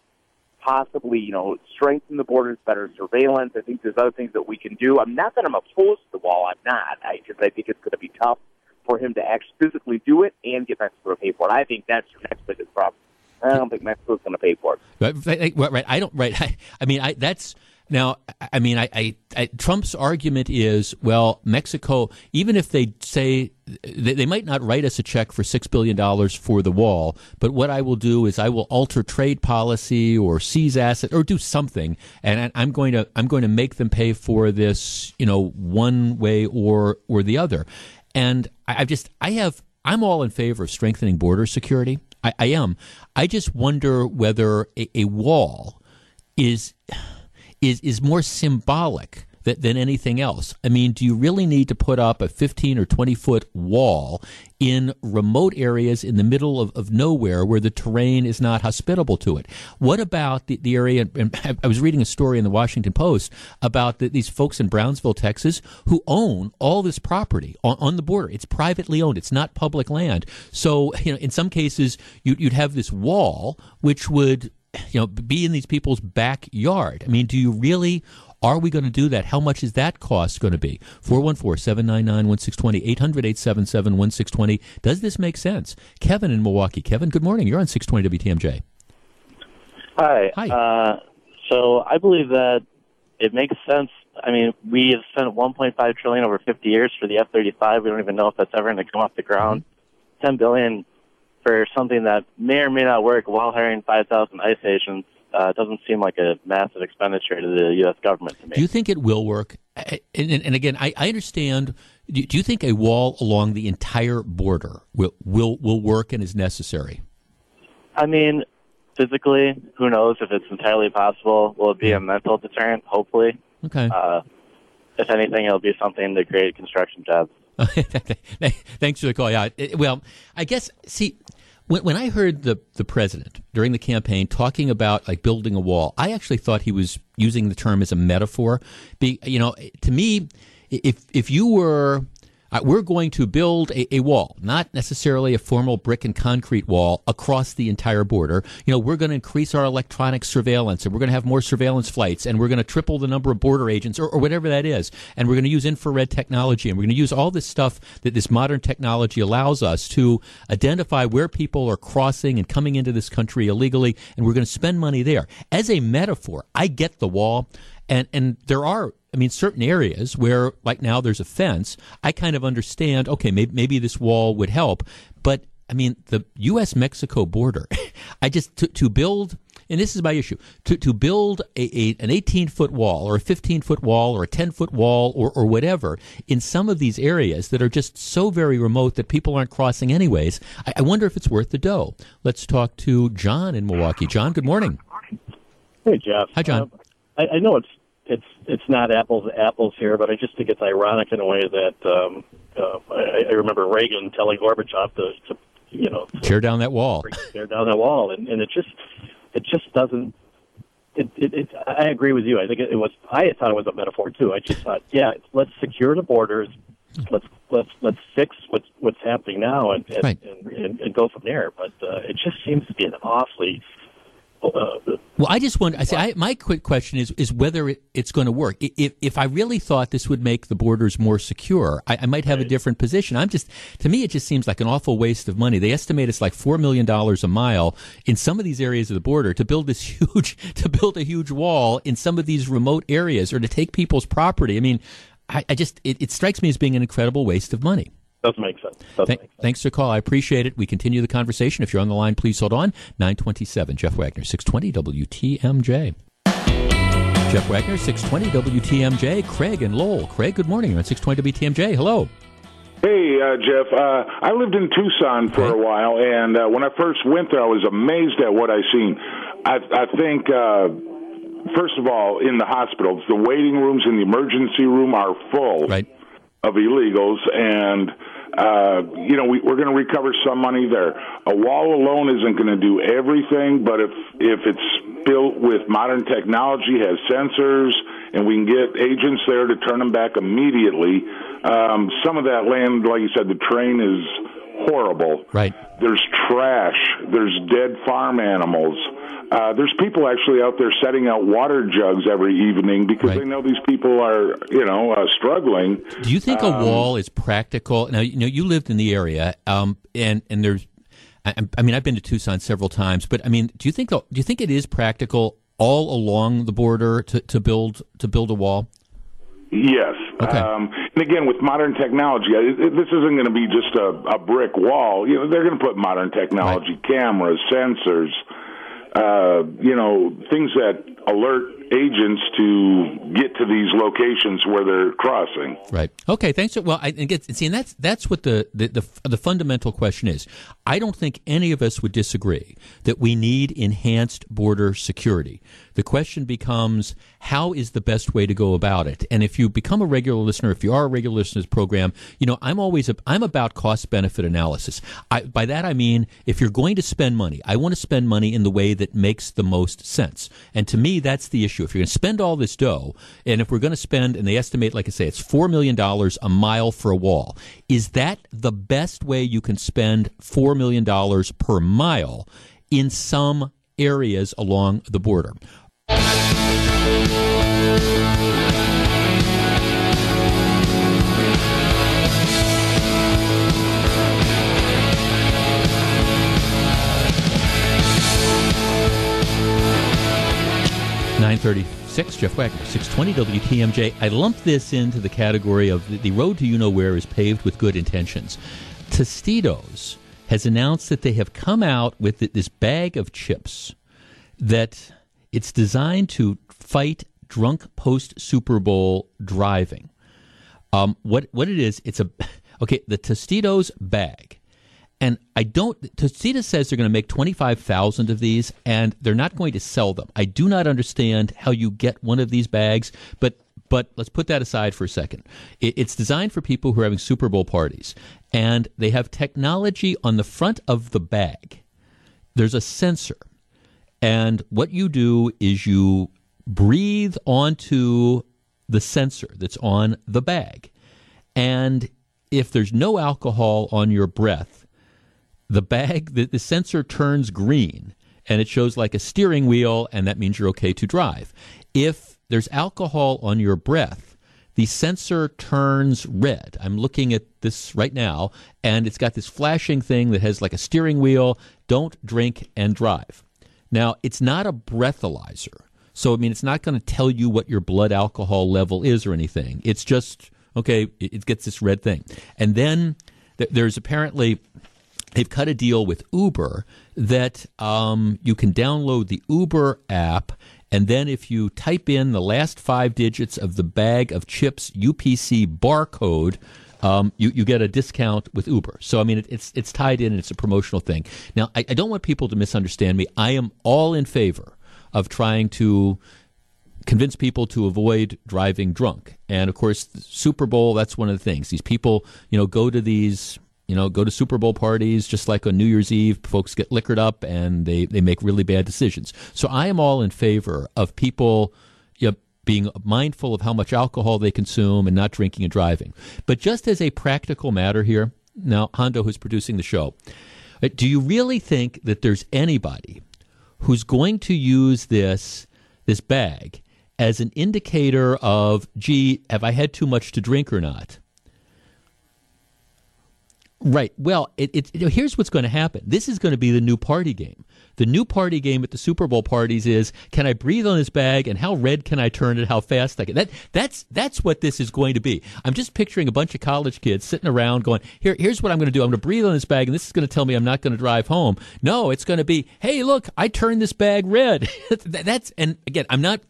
possibly, you know, strengthen the borders, better surveillance. I think there's other things that we can do. I'm not that I'm opposed to the wall. I'm not. I just I think it's going to be tough for him to actually physically do it and get Mexico to pay for it. I think that's your next biggest problem. I don't think Mexico's going to pay for it. Right, right. I don't. Right. I, I mean, I, that's now, I mean, I, I, I, Trump's argument is, well, Mexico, even if they say they, they, might not write us a check for six billion dollars for the wall, but what I will do is I will alter trade policy or seize assets or do something, and I'm going to I'm going to make them pay for this, you know, one way or or the other. And I, I just I have I'm all in favor of strengthening border security. I, I am. I just wonder whether a, a wall is is is more symbolic than, anything else. I mean, do you really need to put up a 15 or 20 foot wall in remote areas in the middle of, of nowhere where the terrain is not hospitable to it? What about the, the area? And I was reading a story in the Washington Post about the, these folks in Brownsville, Texas, who own all this property on, on, the border. It's privately owned. It's not public land. So, you know, in some cases, you, you'd have this wall which would you know, be in these people's backyard. I mean, do you really? Are we going to do that? How much is that cost going to be? 414 799 1620, 800 877 1620. Does this make sense? Kevin in Milwaukee. Kevin, good morning. You're on 620 WTMJ. Hi. Hi. Uh, so I believe that it makes sense. I mean, we have spent 1.5 trillion over 50 years for the F-35. We don't even know if that's ever going to come off the ground. Mm-hmm. 10 billion for something that may or may not work while hiring 5,000 ICE agents uh, doesn't seem like a massive expenditure to the U.S. government to me. Do you think it will work? And, and, and again, I, I understand. Do, do, you think a wall along the entire border will, will will work and is necessary? I mean, physically, who knows if it's entirely possible? Will it be a mental deterrent? Hopefully. Okay. Uh, if anything, it'll be something to create construction jobs. Thanks for the call. Yeah. Well, I guess see when, when I heard the the president during the campaign talking about like building a wall, I actually thought he was using the term as a metaphor. Be, you know, to me, if if you were uh, we're going to build a, a, wall, not necessarily a formal brick and concrete wall across the entire border. You know, we're going to increase our electronic surveillance and we're going to have more surveillance flights and we're going to triple the number of border agents or, or whatever that is. And we're going to use infrared technology and we're going to use all this stuff that this modern technology allows us to identify where people are crossing and coming into this country illegally. And we're going to spend money there. As a metaphor, I get the wall And and there are I mean, certain areas where, like now, there's a fence. I kind of understand. Okay, maybe, maybe this wall would help, but I mean, the U.S. Mexico border. I just to, to build, and this is my issue to to build a, a an 18 foot wall or a 15 foot wall or a 10 foot wall or or whatever in some of these areas that are just so very remote that people aren't crossing anyways. I, I wonder if it's worth the dough. Let's talk to John in Milwaukee. John, good morning. Hey, Jeff. Hi, John. Uh, I, I know it's it's not apples to apples here, but I just think it's ironic in a way that um, uh, I, I remember Reagan telling Gorbachev to, to you know Tear down that wall. tear down that wall, and, and it just it just doesn't. It, it, it, I agree with you. I think it, it was. I thought it was a metaphor too. I just thought, yeah, let's secure the borders. Let's let's let's fix what's what's happening now and and, Right. and, and, and go from there. But uh, it just seems to be an awfully Well, I just wonder. I say, I, my quick question is is whether it, it's going to work. If if I really thought this would make the borders more secure, I, I might have a different position. I'm just to me, it just seems like an awful waste of money. They estimate it's like four million dollars a mile in some of these areas of the border to build this huge to build a huge wall in some of these remote areas or to take people's property. I mean, I, I just it, it strikes me as being an incredible waste of money. Doesn't make sense. Doesn't Th- make sense. thanks for the call. I appreciate it. We continue the conversation. If you're on the line, please hold on. 927, Jeff Wagner, 620 WTMJ. Jeff Wagner, 620 WTMJ. Craig and Lowell. Craig, good morning. You're on 620 WTMJ. Hello. Hey, uh, Jeff. Uh, I lived in Tucson for a while, and uh, when I first went there, I was amazed at what I seen. I, I think, uh, first of all, in the hospitals, the waiting rooms in the emergency room are full Right. Of illegals, and uh, you know we, we're going to recover some money there. A wall alone isn't going to do everything, but if if it's built with modern technology, has sensors, and we can get agents there to turn them back immediately, um, some of that land, like you said, the train is horrible. Right. There's trash. There's dead farm animals. Uh, there's people actually out there setting out water jugs every evening because Right. they know these people are, you know, uh, struggling. Do you think a Um, wall is practical? Now, you know, you lived in the area, um, and, and there's, I, I mean, I've been to Tucson several times, but I mean, do you think, do you think it is practical all along the border to, to build, to build a wall? Yes. Okay. Um, and again, with modern technology, it, it- this isn't going to be just a, a brick wall. You know, they're going to put modern technology, cameras, sensors, uh, you know, things that alert agents to get to these locations where they're crossing. Right. Okay. Thanks. Well, I think it's, see, and that's that's what the, the the the fundamental question is. I don't think any of us would disagree that we need enhanced border security. The question becomes how is the best way to go about it? And if you become a regular listener, if you are a regular listener to this program, you know I'm always a, I'm about cost benefit analysis. I, by that I mean if you're going to spend money, I want to spend money in the way that makes the most sense. And to me, that's the issue. If you're going to spend all this dough, and if we're going to spend, and they estimate, like I say, it's four million dollars a mile for a wall, is that the best way you can spend four million dollars per mile in some areas along the border? Nine thirty-six. Jeff Wagner, six twenty WTMJ. I lump this into the category of the, the road to you know where is paved with good intentions. Tostitos has announced that they have come out with this bag of chips that it's designed to fight drunk post Super Bowl driving. Um, what what it is? It's a okay. The Tostitos bag, and I don't. Tostitos says they're going to make twenty five thousand of these, and they're not going to sell them. I do not understand how you get one of these bags, but but let's put that aside for a second. It, it's designed for people who are having Super Bowl parties, and they have technology on the front of the bag. There's a sensor, and what you do is you breathe onto the sensor that's on the bag. And if there's no alcohol on your breath, the bag, the, the sensor turns green and it shows like a steering wheel, and that means you're okay to drive. If there's alcohol on your breath, the sensor turns red. I'm looking at this right now, and it's got this flashing thing that has like a steering wheel. Don't drink and drive. Now, it's not a breathalyzer. So, I mean, it's not going to tell you what your blood alcohol level is or anything. It's just, okay, it, gets this red thing. And then th- there's apparently, they've cut a deal with Uber that um, you can download the Uber app. And then if you type in the last five digits of the bag of chips UPC barcode, um, you, you get a discount with Uber. So I mean, it, it's it's tied in. and It's a promotional thing. Now, I, I don't want people to misunderstand me. I am all in favor of trying to convince people to avoid driving drunk. And of course, Super Bowl, that's one of the things. These people, you know, go to these, you know, go to Super Bowl parties just like on New Year's Eve. Folks get liquored up and they, they make really bad decisions. So I am all in favor of people you know, being mindful of how much alcohol they consume and not drinking and driving. But just as a practical matter here, now, Hondo, who's producing the show, uh, do you really think that there's anybody who's going to use this this bag as an indicator of, gee, have I had too much to drink or not? Right. Well, it, it, here's what's going to happen. This is going to be the new party game. The new party game at the Super Bowl parties is: Can I breathe on this bag, and how red can I turn it? How fast I can? That that's that's what this is going to be. I'm just picturing a bunch of college kids sitting around going, "Here, here's what I'm going to do. I'm going to breathe on this bag, and this is going to tell me I'm not going to drive home." No, it's going to be, "Hey, look, I turned this bag red." that's and again, I'm not.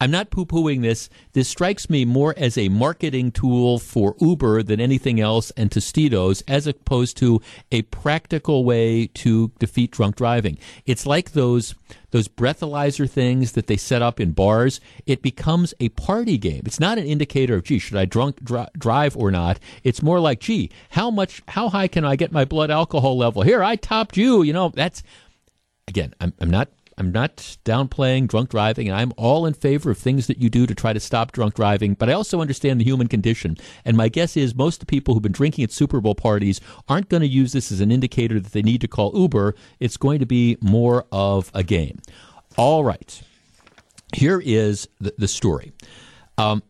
I'm not poo pooing this. This strikes me more as a marketing tool for Uber than anything else and Tostitos, as opposed to a practical way to defeat drunk driving. It's like those those breathalyzer things that they set up in bars. It becomes a party game. It's not an indicator of, gee, should I drunk dri- drive or not? It's more like, gee, how much, how high can I get my blood alcohol level? Here, I topped you. You know, that's again, I'm, I'm not I'm not downplaying drunk driving, and I'm all in favor of things that you do to try to stop drunk driving. But I also understand the human condition, and my guess is most of the people who've been drinking at Super Bowl parties aren't going to use this as an indicator that they need to call Uber. It's going to be more of a game. All right, here is the, the story. Um,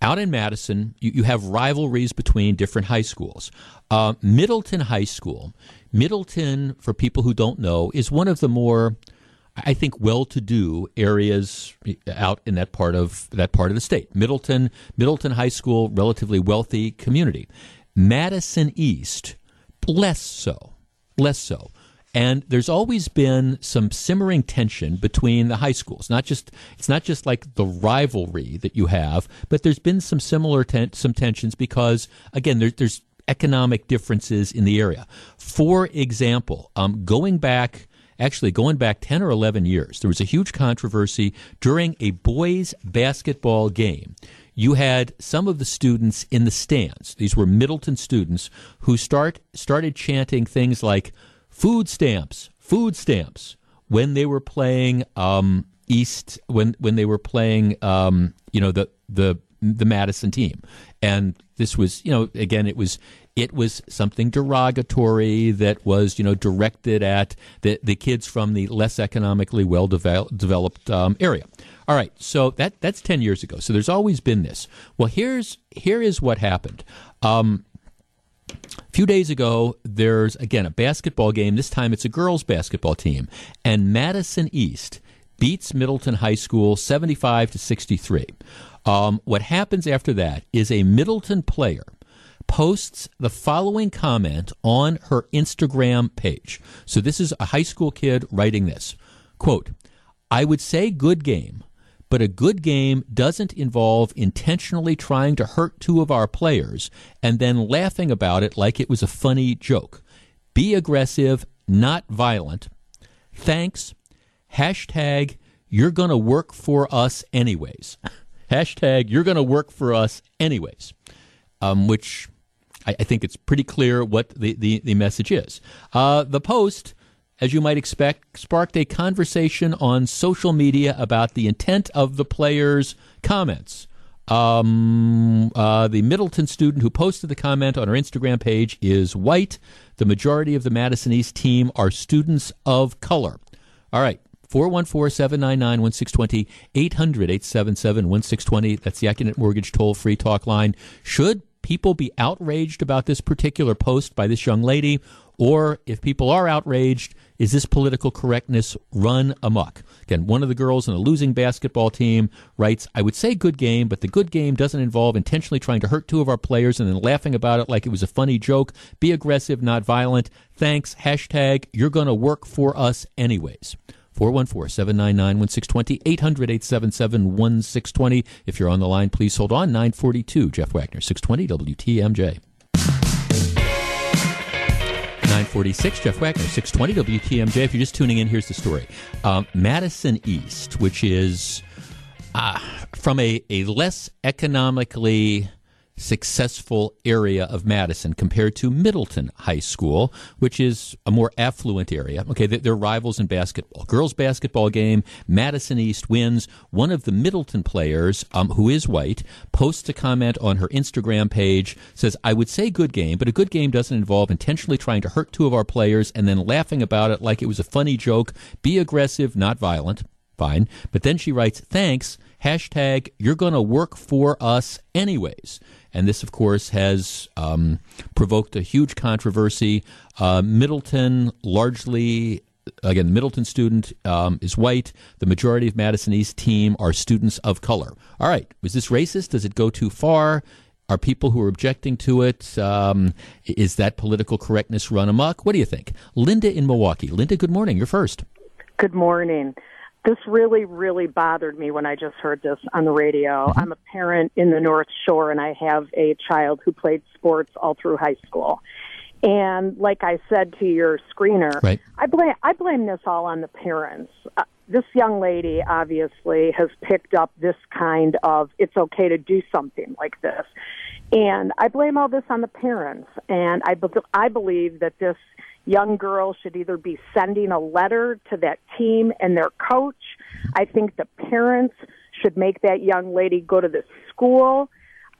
out in Madison, you, you, have rivalries between different high schools. Uh, Middleton High School, Middleton, for people who don't know, is one of the more I think well-to-do areas out in that part of that part of the state. Middleton, Middleton High School, relatively wealthy community. Madison East, less so, less so. And there's always been some simmering tension between the high schools. Not just it's not just like the rivalry that you have, but there's been some similar ten, some tensions because again, there, there's economic differences in the area. For example, um, going back actually going back 10 or 11 years, there was a huge controversy during a boys' basketball game. You had some of the students in the stands. These were Middleton students who start started chanting things like "food stamps, food stamps" when they were playing um, East when when they were playing um, you know the the the Madison team. And this was, you know, again, it was it was something derogatory that was, you know, directed at the, the kids from the less economically well developed um, area. All right, so that that's ten years ago. So there's always been this. Well, here's here is what happened. Um, a few days ago, there's again a basketball game. This time it's a girls' basketball team, and Madison East beats Middleton High School 75 to 63. Um, what happens after that is a Middleton player posts the following comment on her Instagram page. So this is a high school kid writing this. Quote, I would say good game, but a good game doesn't involve intentionally trying to hurt two of our players and then laughing about it like it was a funny joke. Be aggressive, not violent. Thanks. Hashtag, you're going to work for us anyways. Hashtag, you're going to work for us anyways. Um, which I, I think it's pretty clear what the, the, the message is. Uh, the post, as you might expect, sparked a conversation on social media about the intent of the player's comments. Um, uh, the Middleton student who posted the comment on her Instagram page is white. The majority of the Madison East team are students of color. All right. 414 799 1620, 800 877 1620. That's the Accunet Mortgage toll free talk line. Should people be outraged about this particular post by this young lady? Or if people are outraged, is this political correctness run amok? Again, one of the girls in a losing basketball team writes, I would say good game, but the good game doesn't involve intentionally trying to hurt two of our players and then laughing about it like it was a funny joke. Be aggressive, not violent. Thanks. Hashtag, you're going to work for us anyways. 414 799 1620, 800 877 1620. If you're on the line, please hold on. 942, Jeff Wagner, 620 WTMJ. 946, Jeff Wagner, 620 WTMJ. If you're just tuning in, here's the story. Um, Madison East, which is uh, from a, a less economically successful area of Madison compared to Middleton High School, which is a more affluent area. Okay, they're rivals in basketball. Girls basketball game, Madison East wins. One of the Middleton players, um, who is white, posts a comment on her Instagram page, says, I would say good game, but a good game doesn't involve intentionally trying to hurt two of our players and then laughing about it like it was a funny joke. Be aggressive, not violent. Fine. But then she writes, thanks, hashtag, you're going to work for us anyways. And this, of course, has um, provoked a huge controversy. Uh, Middleton, largely, again, Middleton student um, is white. The majority of Madison East team are students of color. All right, was this racist? Does it go too far? Are people who are objecting to it? Um, is that political correctness run amok? What do you think? Linda in Milwaukee. Linda, good morning. You're first. Good morning this really, really bothered me when I just heard this on the radio. Mm-hmm. I'm a parent in the North Shore, and I have a child who played sports all through high school. And like I said to your screener, right. I blame I blame this all on the parents. Uh, this young lady obviously has picked up this kind of it's okay to do something like this, and I blame all this on the parents. And I be- I believe that this young girls should either be sending a letter to that team and their coach. I think the parents should make that young lady go to the school.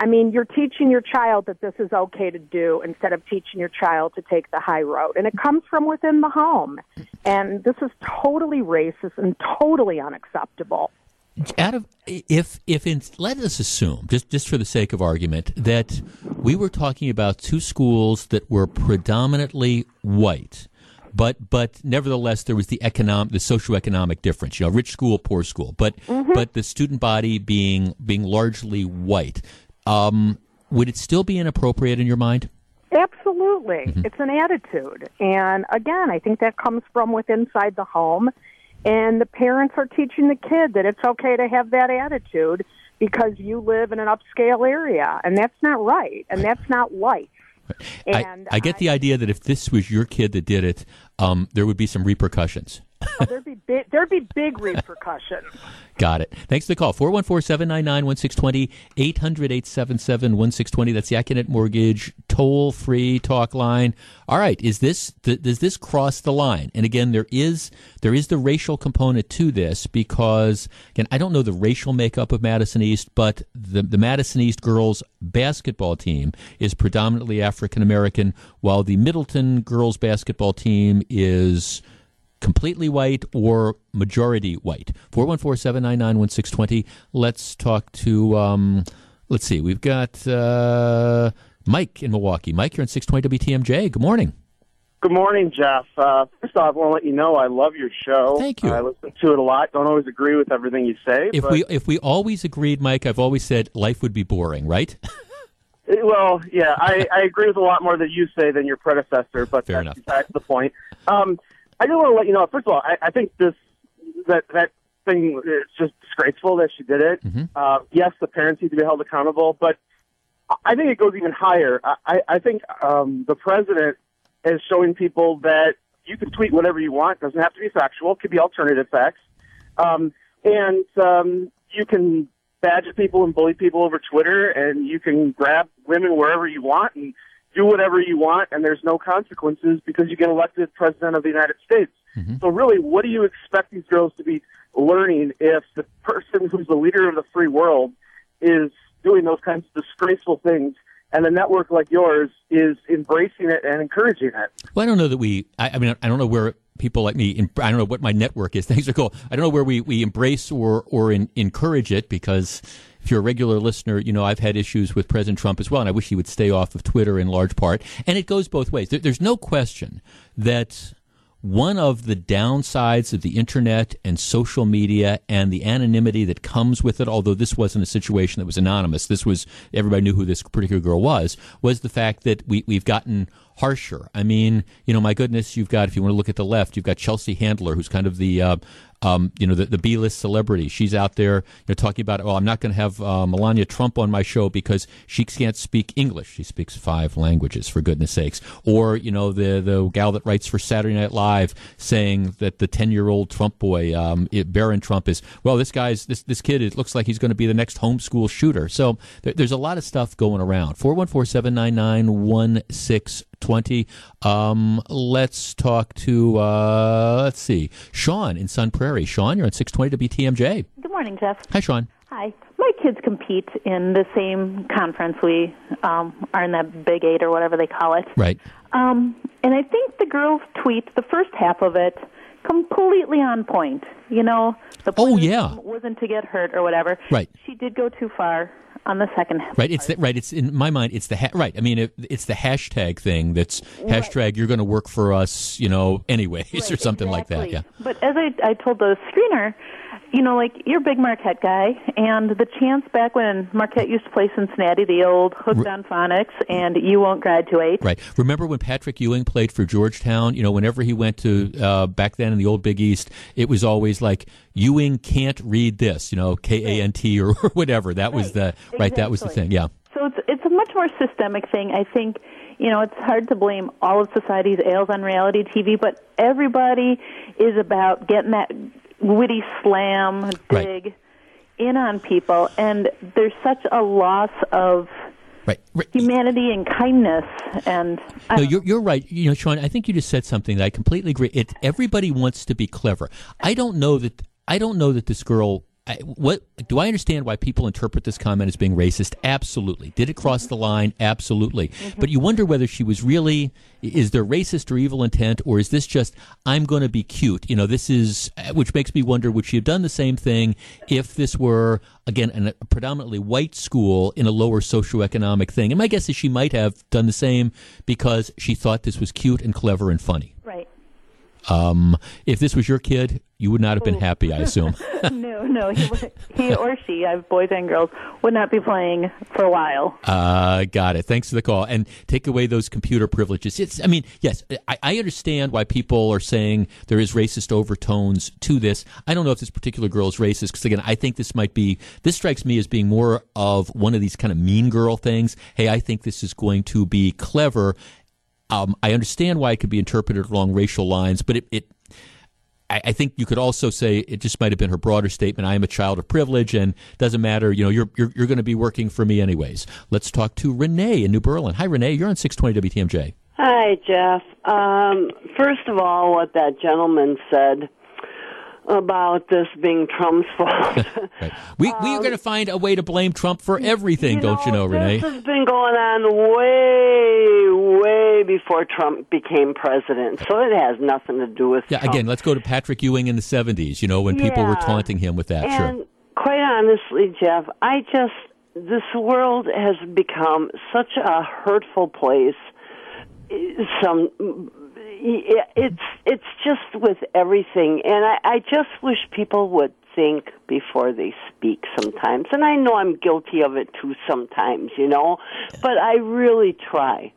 I mean, you're teaching your child that this is okay to do instead of teaching your child to take the high road. And it comes from within the home. And this is totally racist and totally unacceptable out of if if in, let us assume just just for the sake of argument that we were talking about two schools that were predominantly white but but nevertheless there was the economic the socioeconomic difference you know rich school poor school but mm-hmm. but the student body being being largely white. Um, would it still be inappropriate in your mind? Absolutely. Mm-hmm. it's an attitude. And again i think that comes from within inside the home and the parents are teaching the kid that it's okay to have that attitude because you live in an upscale area, and that's not right, and that's not life. And I, I get the idea that if this was your kid that did it, um, there would be some repercussions. oh, there'd there'd be big repercussions. Got it. Thanks for the call. 414-799-1620, 800-877-1620. That's the Accunet Mortgage toll-free talk line. All right. Is this, th- does this cross the line? And again, there is, there is the racial component to this because, again, I don't know the racial makeup of Madison East, but the, the Madison East girls basketball team is predominantly African American, while the Middleton girls basketball team is completely white or majority white. 414-799-1620. Let's talk to, um, let's see, we've got uh, Mike in Milwaukee. Mike, you're on 620 WTMJ. Good morning. Good morning, Jeff. Uh, first off, I want to let you know I love your show. Thank you. I listen to it a lot. Don't always agree with everything you say. If we if we always agreed, Mike, I've always said life would be boring, right? well, yeah, I, I agree with a lot more that you say than your predecessor, but Fair that's enough. besides the point. Um, I just want to let you know. First of all, I, I think this that that thing is just disgraceful that she did it. Mm-hmm. Uh, yes, the parents need to be held accountable, but I think it goes even higher. I, I think um, the president is showing people that you can tweet whatever you want. It doesn't have to be factual. It could be alternative facts, um, and um, you can badger people and bully people over Twitter, and you can grab women wherever you want and do whatever you want and there's no consequences because you get elected president of the United States. Mm-hmm. So really, what do you expect these girls to be learning if the person who's the leader of the free world is doing those kinds of disgraceful things and a network like yours is embracing it and encouraging it? Well, I don't know that we, I, I mean, I don't know where people like me, I don't know what my network is. Things are cool. I don't know where we, we embrace or, or in, encourage it because if you're a regular listener, you know I've had issues with President Trump as well, and I wish he would stay off of Twitter in large part. And it goes both ways. There, there's no question that one of the downsides of the internet and social media and the anonymity that comes with it, although this wasn't a situation that was anonymous, this was everybody knew who this particular girl was, was the fact that we, we've gotten harsher. I mean, you know, my goodness, you've got, if you want to look at the left, you've got Chelsea Handler, who's kind of the, uh, um, you know, the, the B-list celebrity. She's out there you know, talking about, oh, I'm not going to have uh, Melania Trump on my show because she can't speak English. She speaks five languages, for goodness sakes. Or, you know, the, the gal that writes for Saturday Night Live saying that the 10-year-old Trump boy, um, it, Barron Trump is, well, this guy's, this, this kid, it looks like he's going to be the next homeschool shooter. So there, there's a lot of stuff going around. 414-799-16 20. Um, let's talk to, uh, let's see, Sean in Sun Prairie. Sean, you're on 620 WTMJ. Good morning, Jeff. Hi, Sean. Hi. My kids compete in the same conference. We um, are in that Big Eight or whatever they call it. Right. Um, and I think the girls' tweet, the first half of it, completely on point. You know, the oh yeah wasn't to get hurt or whatever. Right. She did go too far on the second half. Right. It's the, right. It's in my mind. It's the ha- right. I mean, it, it's the hashtag thing. That's Right. hashtag. You're going to work for us. You know, anyways, or Right, something like that. Yeah. But as I, I told the screener, you know, like you're a big Marquette guy, and the chance back when Marquette used to play Cincinnati, the old hooked on phonics, and you won't graduate. Right. Remember when Patrick Ewing played for Georgetown? You know, whenever he went to uh, back then in the old Big East, it was always like Ewing can't read this. You know, K A N T or whatever. That was the right. That was the thing. Yeah. So it's it's a much more systemic thing. I think you know it's hard to blame all of society's ails on reality TV, but everybody is about getting that witty slam Right. dig in on people, and there's such a loss of Right. humanity and kindness. And I No, you're, you're right. You know, Sean, I think you just said something that I completely agree. It, everybody wants to be clever. I don't know that. I don't know that this girl. I, what do I understand why people interpret this comment as being racist? Absolutely. Did it cross the line? Absolutely. Mm-hmm. But you wonder whether she was really. Is there racist or evil intent, or is this just I'm going to be cute? You know, this is uh, which makes me wonder would she have done the same thing if this were again an, a predominantly white school in a lower socioeconomic thing? And my guess is she might have done the same because she thought this was cute and clever and funny. Um, if this was your kid, you would not have been happy, I assume. no, no, he, he or she, I have boys and girls, would not be playing for a while. Uh, got it. Thanks for the call. And take away those computer privileges. It's, I mean, yes, I, I understand why people are saying there is racist overtones to this. I don't know if this particular girl is racist because, again, I think this might be, this strikes me as being more of one of these kind of mean girl things. Hey, I think this is going to be clever. Um, I understand why it could be interpreted along racial lines, but it, it I, I think you could also say it just might have been her broader statement. I am a child of privilege, and doesn't matter. You know, you're you're, you're going to be working for me anyways. Let's talk to Renee in New Berlin. Hi, Renee. You're on 620 WTMJ. Hi, Jeff. Um, first of all, what that gentleman said about this being Trump's fault. We we are um, going to find a way to blame Trump for everything, don't you know, Renee? this has been going on way, way before Trump became president, so it has nothing to do with Yeah. Trump. Again, let's go to Patrick Ewing in the 70s. You know, when people were taunting him with that. And sure. quite honestly, Jeff, I just this world has become such a hurtful place. Eh, some it's it's just with everything, and I, I just wish people would think before they speak sometimes. And I know I'm guilty of it too sometimes, you know, but I really try.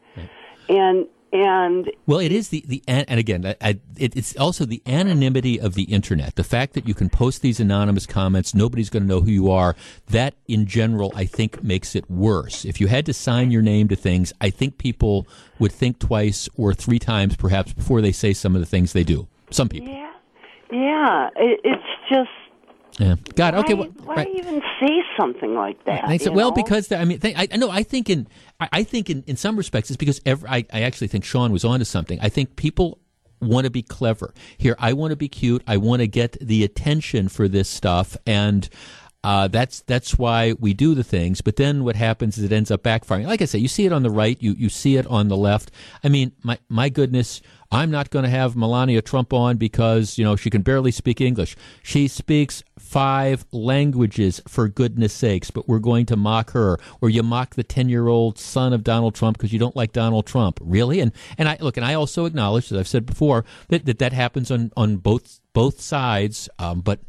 And and Well, it is the the and again, I, it, it's also the anonymity of the internet. The fact that you can post these anonymous comments, nobody's going to know who you are. That, in general, I think makes it worse. If you had to sign your name to things, I think people would think twice or three times, perhaps, before they say some of the things they do. Some people. yeah, yeah, it, it's just Yeah. God. Okay. why, Well, why right. even say something like that? Well, know? because the- I mean, th- I, I know. I think in I, I think in, in some respects it's because every, I I actually think Sean was onto something. I think people want to be clever. Here, I want to be cute. I want to get the attention for this stuff, and Uh, that's that's why we do the things. But then what happens is it ends up backfiring. Like I say, you see it on the right, you you see it on the left. I mean, my my goodness, I'm not going to have Melania Trump on because you know she can barely speak English. She speaks five languages for goodness sakes. But we're going to mock her, or you mock the ten year old son of Donald Trump because you don't like Donald Trump, really? And and I look, and I also acknowledge, as I've said before, that that, that happens on on both both sides. Um, but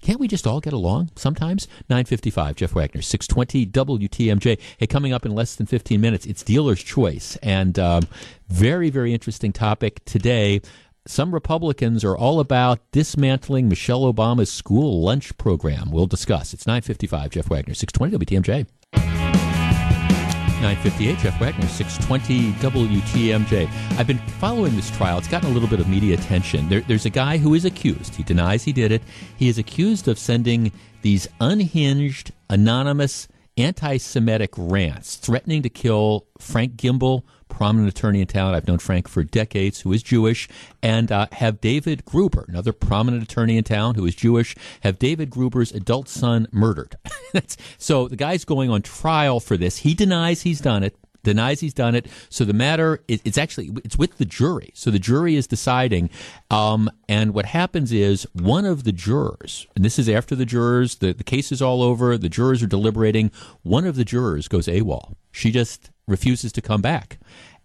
can't we just all get along sometimes? 955, Jeff Wagner, 620 WTMJ. Hey, coming up in less than 15 minutes, it's dealer's choice. And um, very, very interesting topic today. Some Republicans are all about dismantling Michelle Obama's school lunch program. We'll discuss. It's 955, Jeff Wagner, 620 WTMJ. 958, Jeff Wagner, 620 WTMJ. I've been following this trial. It's gotten a little bit of media attention. There, there's a guy who is accused. He denies he did it. He is accused of sending these unhinged, anonymous, anti Semitic rants threatening to kill Frank Gimbel, prominent attorney in town. I've known Frank for decades, who is Jewish, and uh, have David Gruber, another prominent attorney in town who is Jewish, have David Gruber's adult son murdered. so the guy's going on trial for this. He denies he's done it. Denies he's done it. So the matter it's actually it's with the jury. So the jury is deciding. Um, and what happens is one of the jurors, and this is after the jurors, the, the case is all over, the jurors are deliberating. One of the jurors goes AWOL. She just refuses to come back.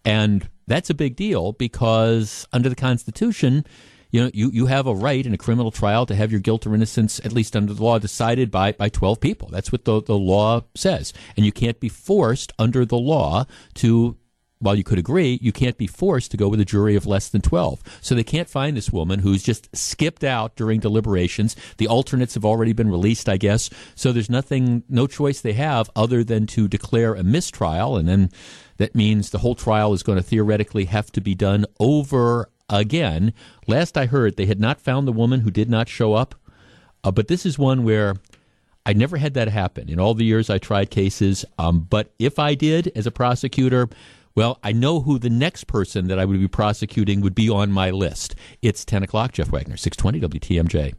And that's a big deal because under the Constitution, you know, you, you have a right in a criminal trial to have your guilt or innocence, at least under the law, decided by, by 12 people. That's what the, the law says. And you can't be forced under the law to while you could agree, you can't be forced to go with a jury of less than 12. So they can't find this woman who's just skipped out during deliberations. The alternates have already been released, I guess. So there's nothing, no choice they have other than to declare a mistrial. And then that means the whole trial is going to theoretically have to be done over again. Last I heard, they had not found the woman who did not show up. Uh, but this is one where I never had that happen in all the years I tried cases. Um, but if I did as a prosecutor, well, I know who the next person that I would be prosecuting would be on my list. It's 10 o'clock, Jeff Wagner, 620 WTMJ.